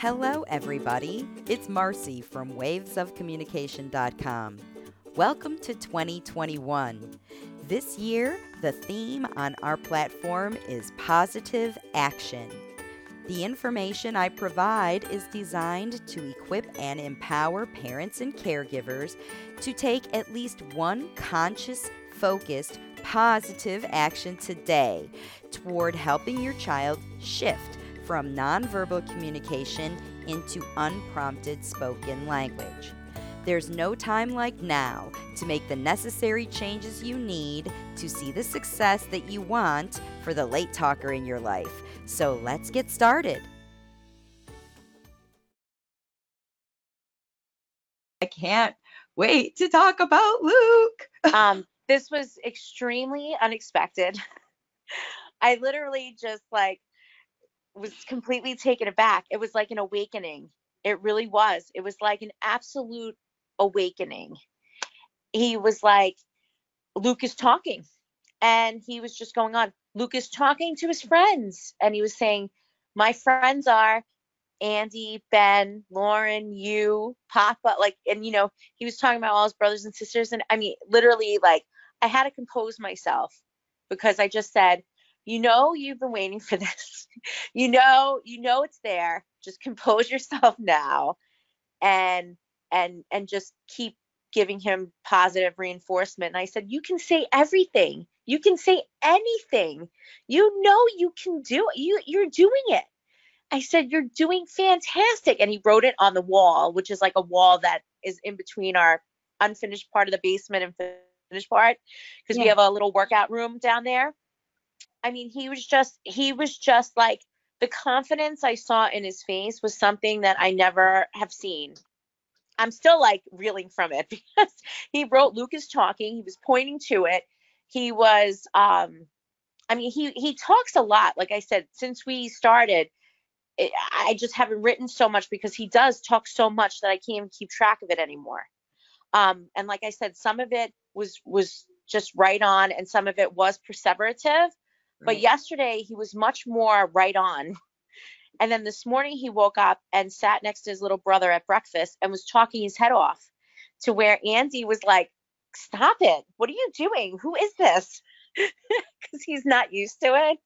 Hello, everybody. It's Marcy from wavesofcommunication.com. Welcome to 2021. This year, the theme on our platform is positive action. The information I provide is designed to equip and empower parents and caregivers to take at least one conscious, focused, positive action today toward helping your child shift from nonverbal communication into unprompted spoken language. There's no time like now to make the necessary changes you need to see the success that you want for the late talker in your life. So let's get started. I can't wait to talk about Luke. um, this was extremely unexpected. I literally just like was completely taken aback. It was like an awakening. It really was. It was like an absolute awakening. He was like, Luke is talking. And he was just going on. Luke is talking to his friends. And he was saying, My friends are Andy, Ben, Lauren, you, Papa. Like, and you know, he was talking about all his brothers and sisters. And I mean, literally, like, I had to compose myself because I just said, you know you've been waiting for this. You know you know it's there. Just compose yourself now and and and just keep giving him positive reinforcement. And i said you can say everything. You can say anything. You know you can do it. You you're doing it. I said you're doing fantastic. And he wrote it on the wall which is like a wall that is in between our unfinished part of the basement and finished part because yeah. we have a little workout room down there I mean, he was just he was just like the confidence I saw in his face was something that I never have seen. I'm still like reeling from it because he wrote Luke is talking, he was pointing to it. He was um I mean, he he talks a lot. Like I said, since we started, it, I just haven't written so much because he does talk so much that I can't even keep track of it anymore. Um, and like I said, some of it was was just right on, and some of it was perseverative. But yesterday he was much more right on. And then this morning he woke up and sat next to his little brother at breakfast and was talking his head off to where Andy was like, Stop it. What are you doing? Who is this? Because he's not used to it.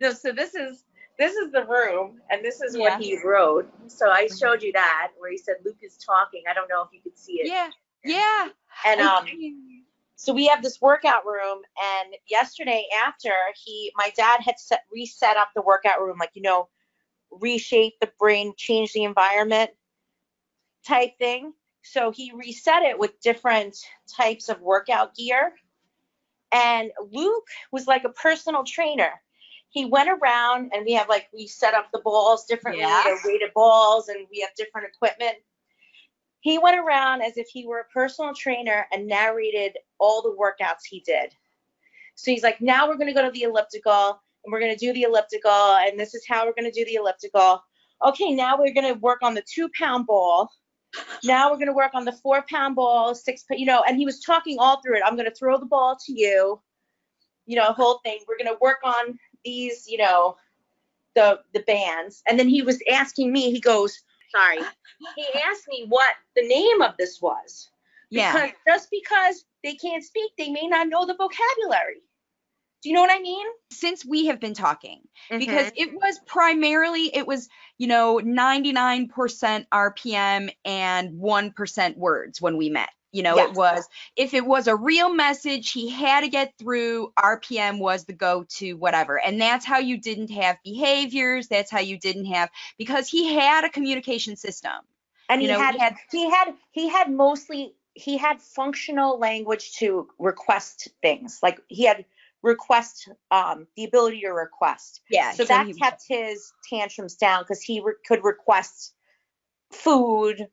No, so this is this is the room and this is yeah. what he wrote. So I mm-hmm. showed you that where he said Luke is talking. I don't know if you could see it. Yeah. Yeah. And um so we have this workout room and yesterday after he my dad had set, reset up the workout room like you know reshape the brain change the environment type thing. So he reset it with different types of workout gear. And luke was like a personal trainer. He went around and we have like we set up the balls differently yeah. weighted balls and we have different equipment he went around as if he were a personal trainer and narrated all the workouts he did. So he's like, now we're going to go to the elliptical and we're going to do the elliptical and this is how we're going to do the elliptical. Okay, now we're going to work on the two pound ball. Now we're going to work on the four pound ball, six, you know, and he was talking all through it. I'm going to throw the ball to you, you know, whole thing. We're going to work on these, you know, the the bands. And then he was asking me, he goes, sorry. He asked me what the name of this was. Because yeah. just because they can't speak, they may not know the vocabulary. Do you know what I mean? Since we have been talking, mm-hmm. because it was primarily, it was, you know, 99% RPM and 1% words when we met. You know, yes. it was if it was a real message, he had to get through. RPM was the go to, whatever. And that's how you didn't have behaviors. That's how you didn't have, because he had a communication system. And he, know, had, he had, he had, he had mostly, he had functional language to request things. Like he had request, um, the ability to request. Yeah. So that kept his tantrums down because he re- could request food,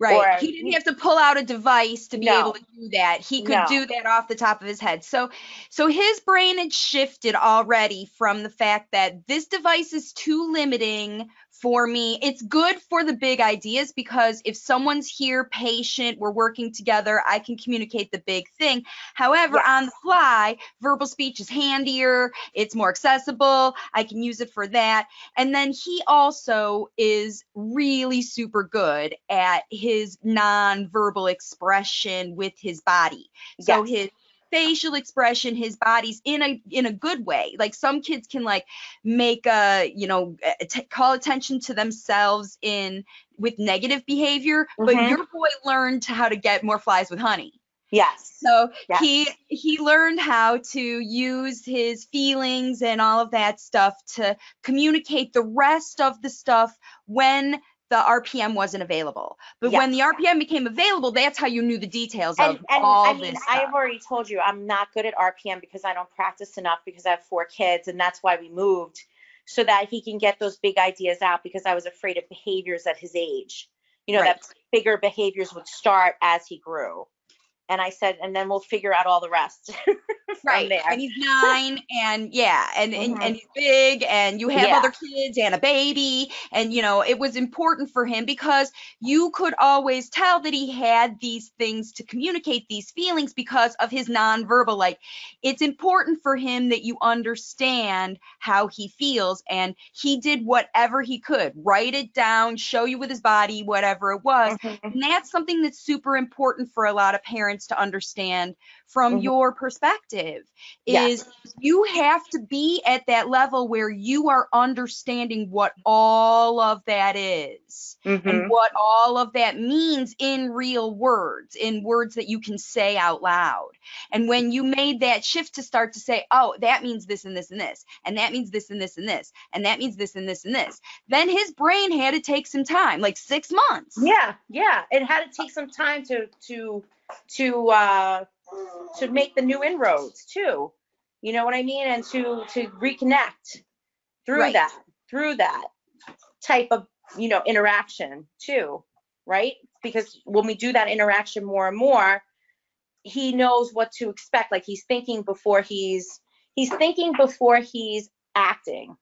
Right. Or- he didn't have to pull out a device to be No. able to do that. He could No. do that off the top of his head. So so his brain had shifted already from the fact that this device is too limiting for me. It's good for the big ideas because if someone's here patient, we're working together, I can communicate the big thing. However, Yes. on the fly, verbal speech is handier, it's more accessible, I can use it for that. And then he also is really super good at his non-verbal expression with his body. So Yes. his facial expression, his body's in a in a good way. Like some kids can like make a, you know, t- call attention to themselves in with negative behavior, but Mhm. your boy learned how to get more flies with honey. Yes. So Yes. he he learned how to use his feelings and all of that stuff to communicate the rest of the stuff when the RPM wasn't available. But when the RPM became available, that's how you knew the details and, of and all I mean, this. I have already told you I'm not good at RPM because I don't practice enough because I have four kids, and that's why we moved so that he can get those big ideas out because I was afraid of behaviors at his age. You know, Right. that bigger behaviors would start as he grew. And I said, and then we'll figure out all the rest right. there. And he's nine and yeah, and, and, Mhm. and he's big and you have Yeah. other kids and a baby. And you know, it was important for him because you could always tell that he had these things to communicate these feelings because of his nonverbal. Like it's important for him that you understand how he feels. And he did whatever he could, write it down, show you with his body, whatever it was. Mhm. And that's something that's super important for a lot of parents to understand from Mhm. your perspective Yes. is you have to be at that level where you are understanding what all of that is Mhm. and what all of that means in real words, in words that you can say out loud. And when you made that shift to start to say, oh, that means this and this and this, and that means this and this and this, and that means this and this and this, then his brain had to take some time, like six months. Yeah, yeah. It had to take some time to to to uh to make the new inroads too. You know what I mean? And to to reconnect through Right. that, through that type of, you know, interaction too, right? Because when we do that interaction more and more, he knows what to expect. Like he's thinking before he's he's thinking before he's acting.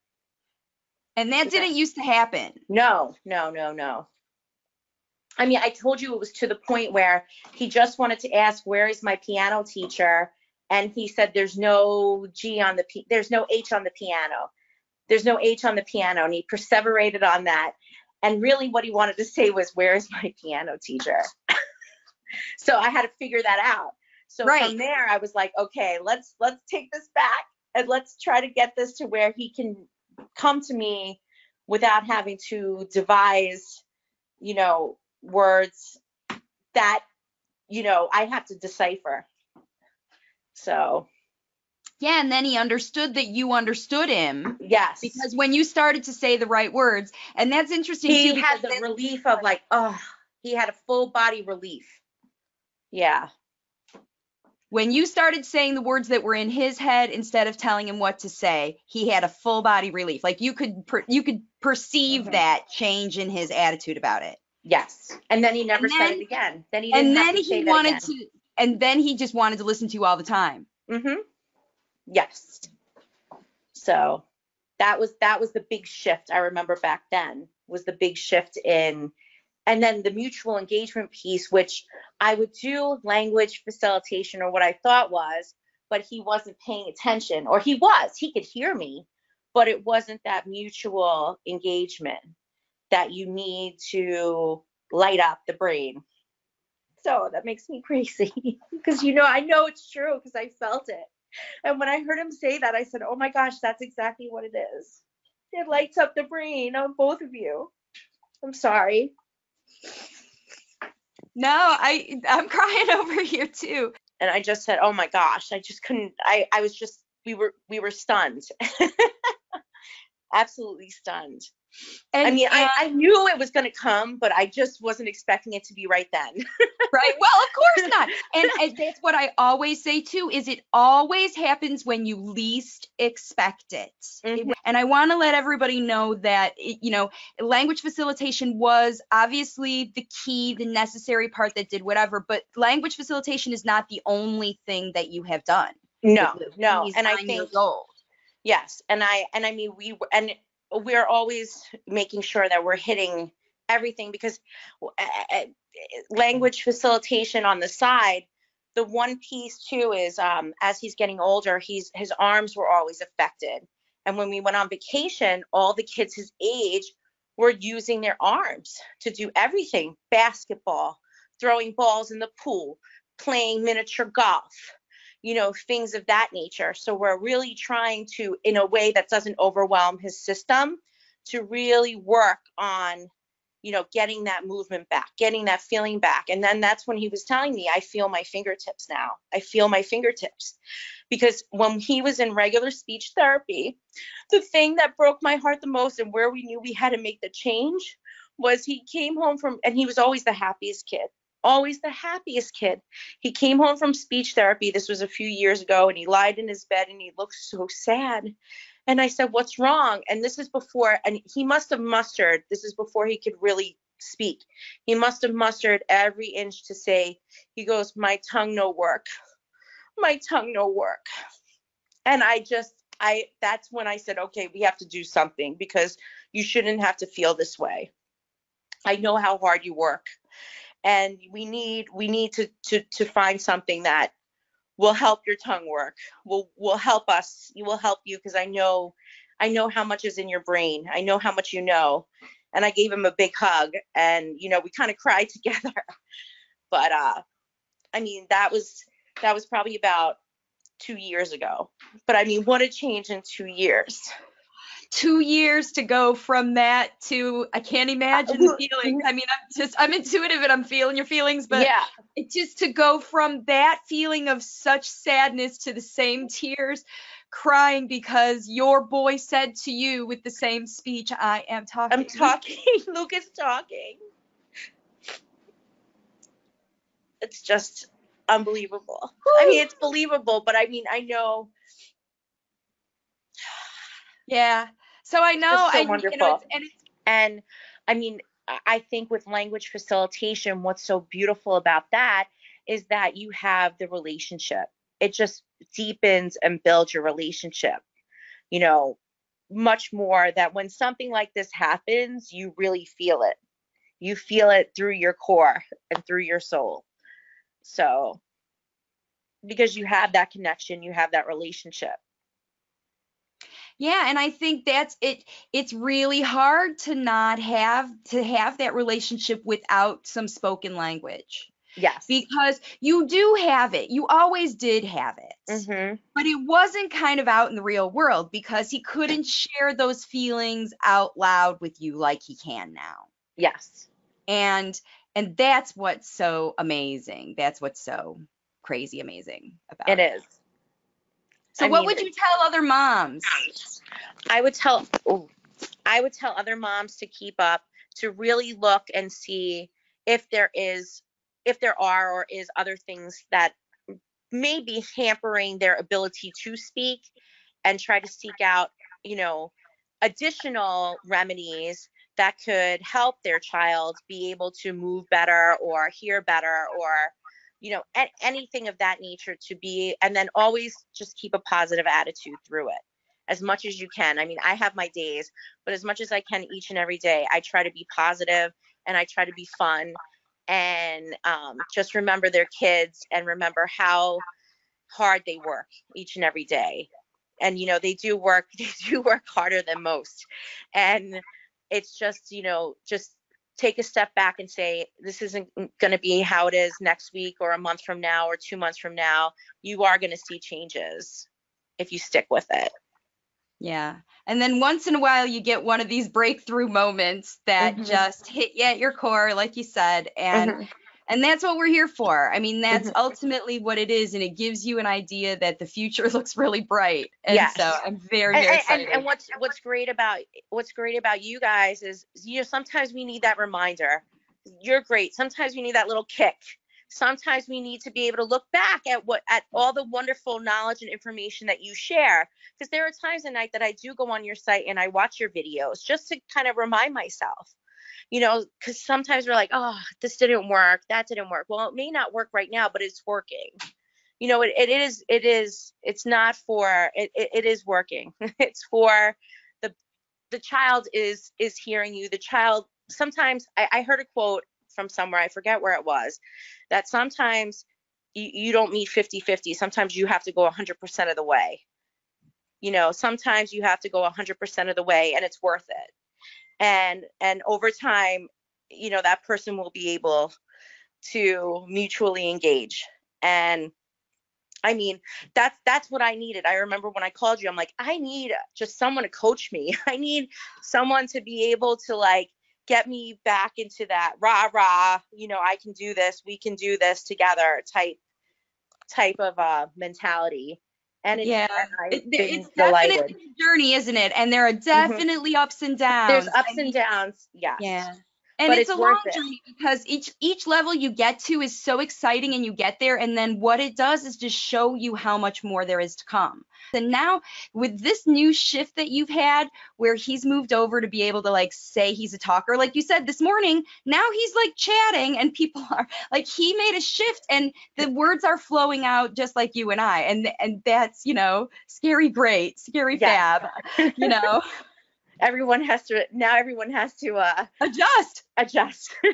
And that didn't used to happen. No, no, no, no. I mean, I told you it was to the point where he just wanted to ask, "Where is my piano teacher?" And he said, "There's no G on the p- there's no H on the piano. There's no H on the piano." And he perseverated on that. And really, what he wanted to say was, "Where is my piano teacher?" so I had to figure that out. So Right. from there, I was like, "Okay, let's let's take this back and let's try to get this to where he can come to me without having to devise, you know, words that, you know, I have to decipher. So, Yeah, and then he understood that you understood him yes. because when you started to say the right words, and that's interesting he too. had the relief of like, oh, he had a full body relief. Yeah. when you started saying the words that were in his head instead of telling him what to say, he had a full body relief. Like you could per- you could perceive Mhm. that change in his attitude about it. Yes. And then he never And said then- it again. Then he didn't And have then he wanted to and then he just wanted to listen to you all the time. Mm-hmm. Yes. So that was that was the big shift I remember back then was the big shift in and then the mutual engagement piece, which I would do language facilitation or what I thought was, but he wasn't paying attention, or he was, he could hear me, but it wasn't that mutual engagement that you need to light up the brain. So that makes me crazy because you know, I know it's true because I felt it. And when I heard him say that, I said, Oh my gosh, that's exactly what it is. It lights up the brain on both of you. I'm sorry. No, I I'm crying over here too. And I just said, Oh my gosh, I just couldn't I, I was just we were we were stunned. Absolutely stunned. And, I mean, I, I knew it was going to come, but I just wasn't expecting it to be right then. right. Well, of course not. And, and that's what I always say too is it always happens when you least expect it. Mhm. And I want to let everybody know that it- you know, language facilitation was obviously the key, the necessary part that did whatever, but language facilitation is not the only thing that you have done. No, no. And I think. Yes, and I and I mean we and we're always making sure that we're hitting everything because language facilitation on the side. The one piece too is um, as he's getting older, he's his arms were always affected, and when we went on vacation, all the kids his age were using their arms to do everything: basketball, throwing balls in the pool, playing miniature golf you know, things of that nature. So we're really trying to, in a way that doesn't overwhelm his system, to really work on, you know, getting that movement back, getting that feeling back. And then that's when he was telling me, I feel my fingertips now. I feel my fingertips. Because when he was in regular speech therapy, the thing that broke my heart the most and where we knew we had to make the change was he came home from, and he was always the happiest kid always the happiest kid. He came home from speech therapy. This was a few years ago, and he lied in his bed and he looked so sad. And I said, What's wrong? And this is before, and he must have mustered, this is before he could really speak. He must have mustered every inch to say, He goes, My tongue no work. My tongue no work. And I just, I, that's when I said, Okay, we have to do something because you shouldn't have to feel this way. I know how hard you work and we need we need to to to find something that will help your tongue work will will help us you will help you because i know i know how much is in your brain. I know how much you know. And i gave him a big hug and you know we kind of cried together. But uh i mean that was that was probably about two years ago. But i mean what a change in two years two years to go from that to I can't imagine the feelings. I mean, I'm just I'm intuitive and I'm feeling your feelings, but yeah it just to go from that feeling of such sadness to the same tears crying because your boy said to you with the same speech, I am talking. i'm talking luke is talking it's just unbelievable i mean it's believable but i mean i know Yeah. So I know, so and, you know, it's- and it's And I mean, I- I think with language facilitation, what's so beautiful about that is that you have the relationship. It just deepens and builds your relationship, you know, much more that when something like this happens, you really feel it. You feel it through your core and through your soul. So, because you have that connection, you have that relationship. Yeah, and I think that's it it's really hard to not have to have that relationship without some spoken language Yes. because you do have it. You always did have it. hmm But it wasn't kind of out in the real world because he couldn't share those feelings out loud with you like he can now. Yes. And and that's what's so amazing. That's what's so crazy amazing about It is. So I what mean, would you tell other moms? I would tell I would tell other moms to keep up to really look and see if there is if there are or is other things that may be hampering their ability to speak and try to seek out, you know, additional remedies that could help their child be able to move better or hear better or you know a- anything of that nature to be and then always just keep a positive attitude through it as much as you can. I mean i have my days but as much as i can each and every day i try to be positive and i try to be fun and um, just remember their kids and remember how hard they work each and every day. And you know they do work they do work harder than most. And it's just you know just take a step back and say this isn't going to be how it is next week or a month from now or two months from now you are going to see changes if you stick with it Yeah. And then once in a while you get one of these breakthrough moments that Mhm. just hit you at your core, like you said, and Mhm. And that's what we're here for. I mean, that's Mhm. ultimately what it is. And it gives you an idea that the future looks really bright. And Yes. so I'm very, very and, excited. and, and what's what's great about what's great about you guys is you know sometimes we need that reminder you're great sometimes we need that little kick sometimes we need to be able to look back at what at all the wonderful knowledge and information that you share because there are times at night that i do go on your site and i watch your videos just to kind of remind myself you know because sometimes we're like oh this didn't work that didn't work. Well it may not work right now but it's working. You know it, it is it is it's not for it, it, it is working. It's for the the child is is hearing you. The child sometimes I, I heard a quote from somewhere i forget where it was that sometimes you, you don't meet 50 50 sometimes you have to go 100% of the way. You know sometimes you have to go 100% of the way and it's worth it and and over time you know that person will be able to mutually engage and I mean, that's that's what I needed. I remember when I called you, I'm like, I need just someone to coach me. I need someone to be able to like get me back into that rah rah, you know, I can do this, we can do this together type type of uh mentality. And it's, Yeah, and It- it's delighted. definitely a journey, isn't it? And there are mm-hmm. definitely ups and downs. There's ups I mean, and downs, yes. Yeah. And But it's, it's a long it. journey because each each level you get to is so exciting and you get there and then what it does is just show you how much more there is to come. And now with this new shift that you've had where he's moved over to be able to like say he's a talker like you said this morning, now he's like chatting and people are like he made a shift and the words are flowing out just like you and I and and that's, you know, scary great, scary fab, you know. Everyone has to now everyone has to uh Adjust. adjust.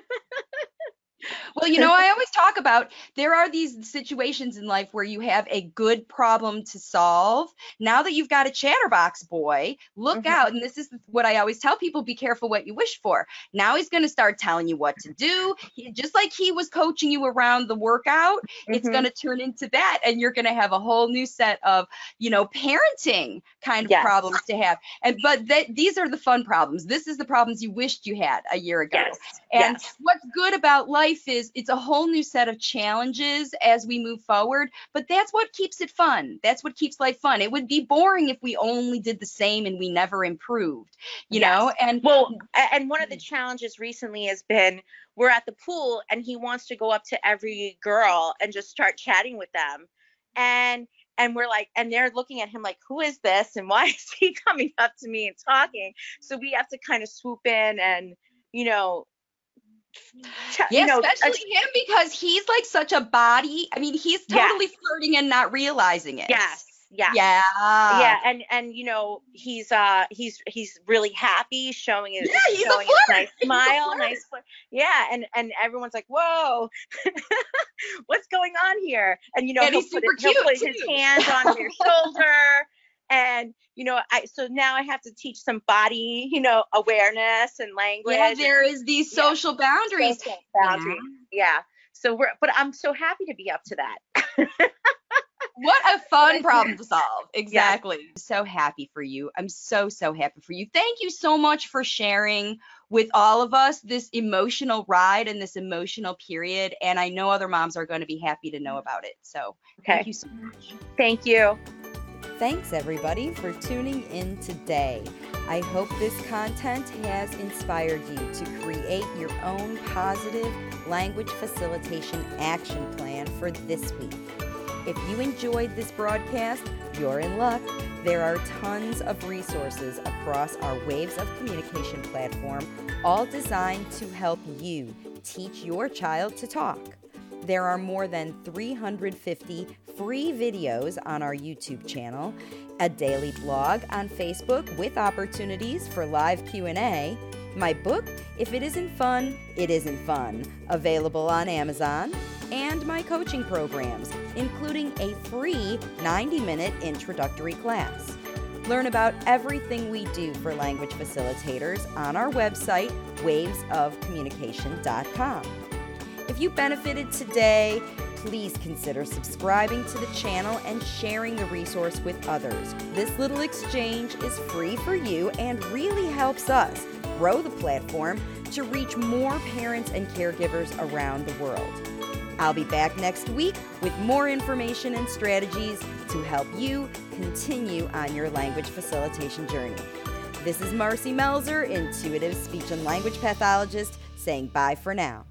Well, you know, I always talk about there are these situations in life where you have a good problem to solve. Now that you've got a chatterbox boy, look Mhm. out. And this is what I always tell people be careful what you wish for. Now he's going to start telling you what to do. He, just like he was coaching you around the workout, it's Mhm. going to turn into that. And you're going to have a whole new set of, you know, parenting kind of Yes. problems to have. And, but that these are the fun problems. This is the problems you wished you had a year ago. Yes. And yes. what's good about life is it's a whole new set of challenges as we move forward, but that's what keeps it fun. That's what keeps life fun. It would be boring if we only did the same and we never improved, you Yes. know? And Well, and one of the challenges recently has been we're at the pool and he wants to go up to every girl and just start chatting with them. And and we're like and they're looking at him like who is this and why is he coming up to me and talking? So we have to kind of swoop in and you know yeah, you know especially him because he's like such a body. I mean, he's Yes. totally flirting and not realizing it. yes. Yes. Yeah. yeah and and you know he's uh he's he's really happy showing his Yeah, he's a showing his flirt. nice a smile flirt. nice flirt. yeah and and everyone's like whoa what's going on here and you know And he'll he's put, super it, he'll put his hand on your shoulder and you know i so now i have to teach some body you know awareness and language Yeah, there is these Yeah. social boundaries. social boundaries yeah so we're but i'm so happy to be up to that What a fun problem to solve. Exactly. So happy for you. I'm so, so happy for you. Thank you so much for sharing with all of us this emotional ride and this emotional period. And I know other moms are going to be happy to know about it. So okay thank you so much. thank you Thanks, everybody, for tuning in today. I hope this content has inspired you to create your own positive language facilitation action plan for this week. If you enjoyed this broadcast, you're in luck. There are tons of resources across our Waves of Communication platform, all designed to help you teach your child to talk. There are more than 350 free videos on our YouTube channel, a daily blog on Facebook with opportunities for live Q&A, my book, If It Isn't Fun, It Isn't Fun, available on Amazon, and my coaching programs, including a free 90-minute introductory class. Learn about everything we do for language facilitators on our website, wavesofcommunication.com. If you benefited today, please consider subscribing to the channel and sharing the resource with others. This little exchange is free for you and really helps us grow the platform to reach more parents and caregivers around the world. I'll be back next week with more information and strategies to help you continue on your language facilitation journey. This is Marcy Melzer, intuitive speech and language pathologist, saying bye for now.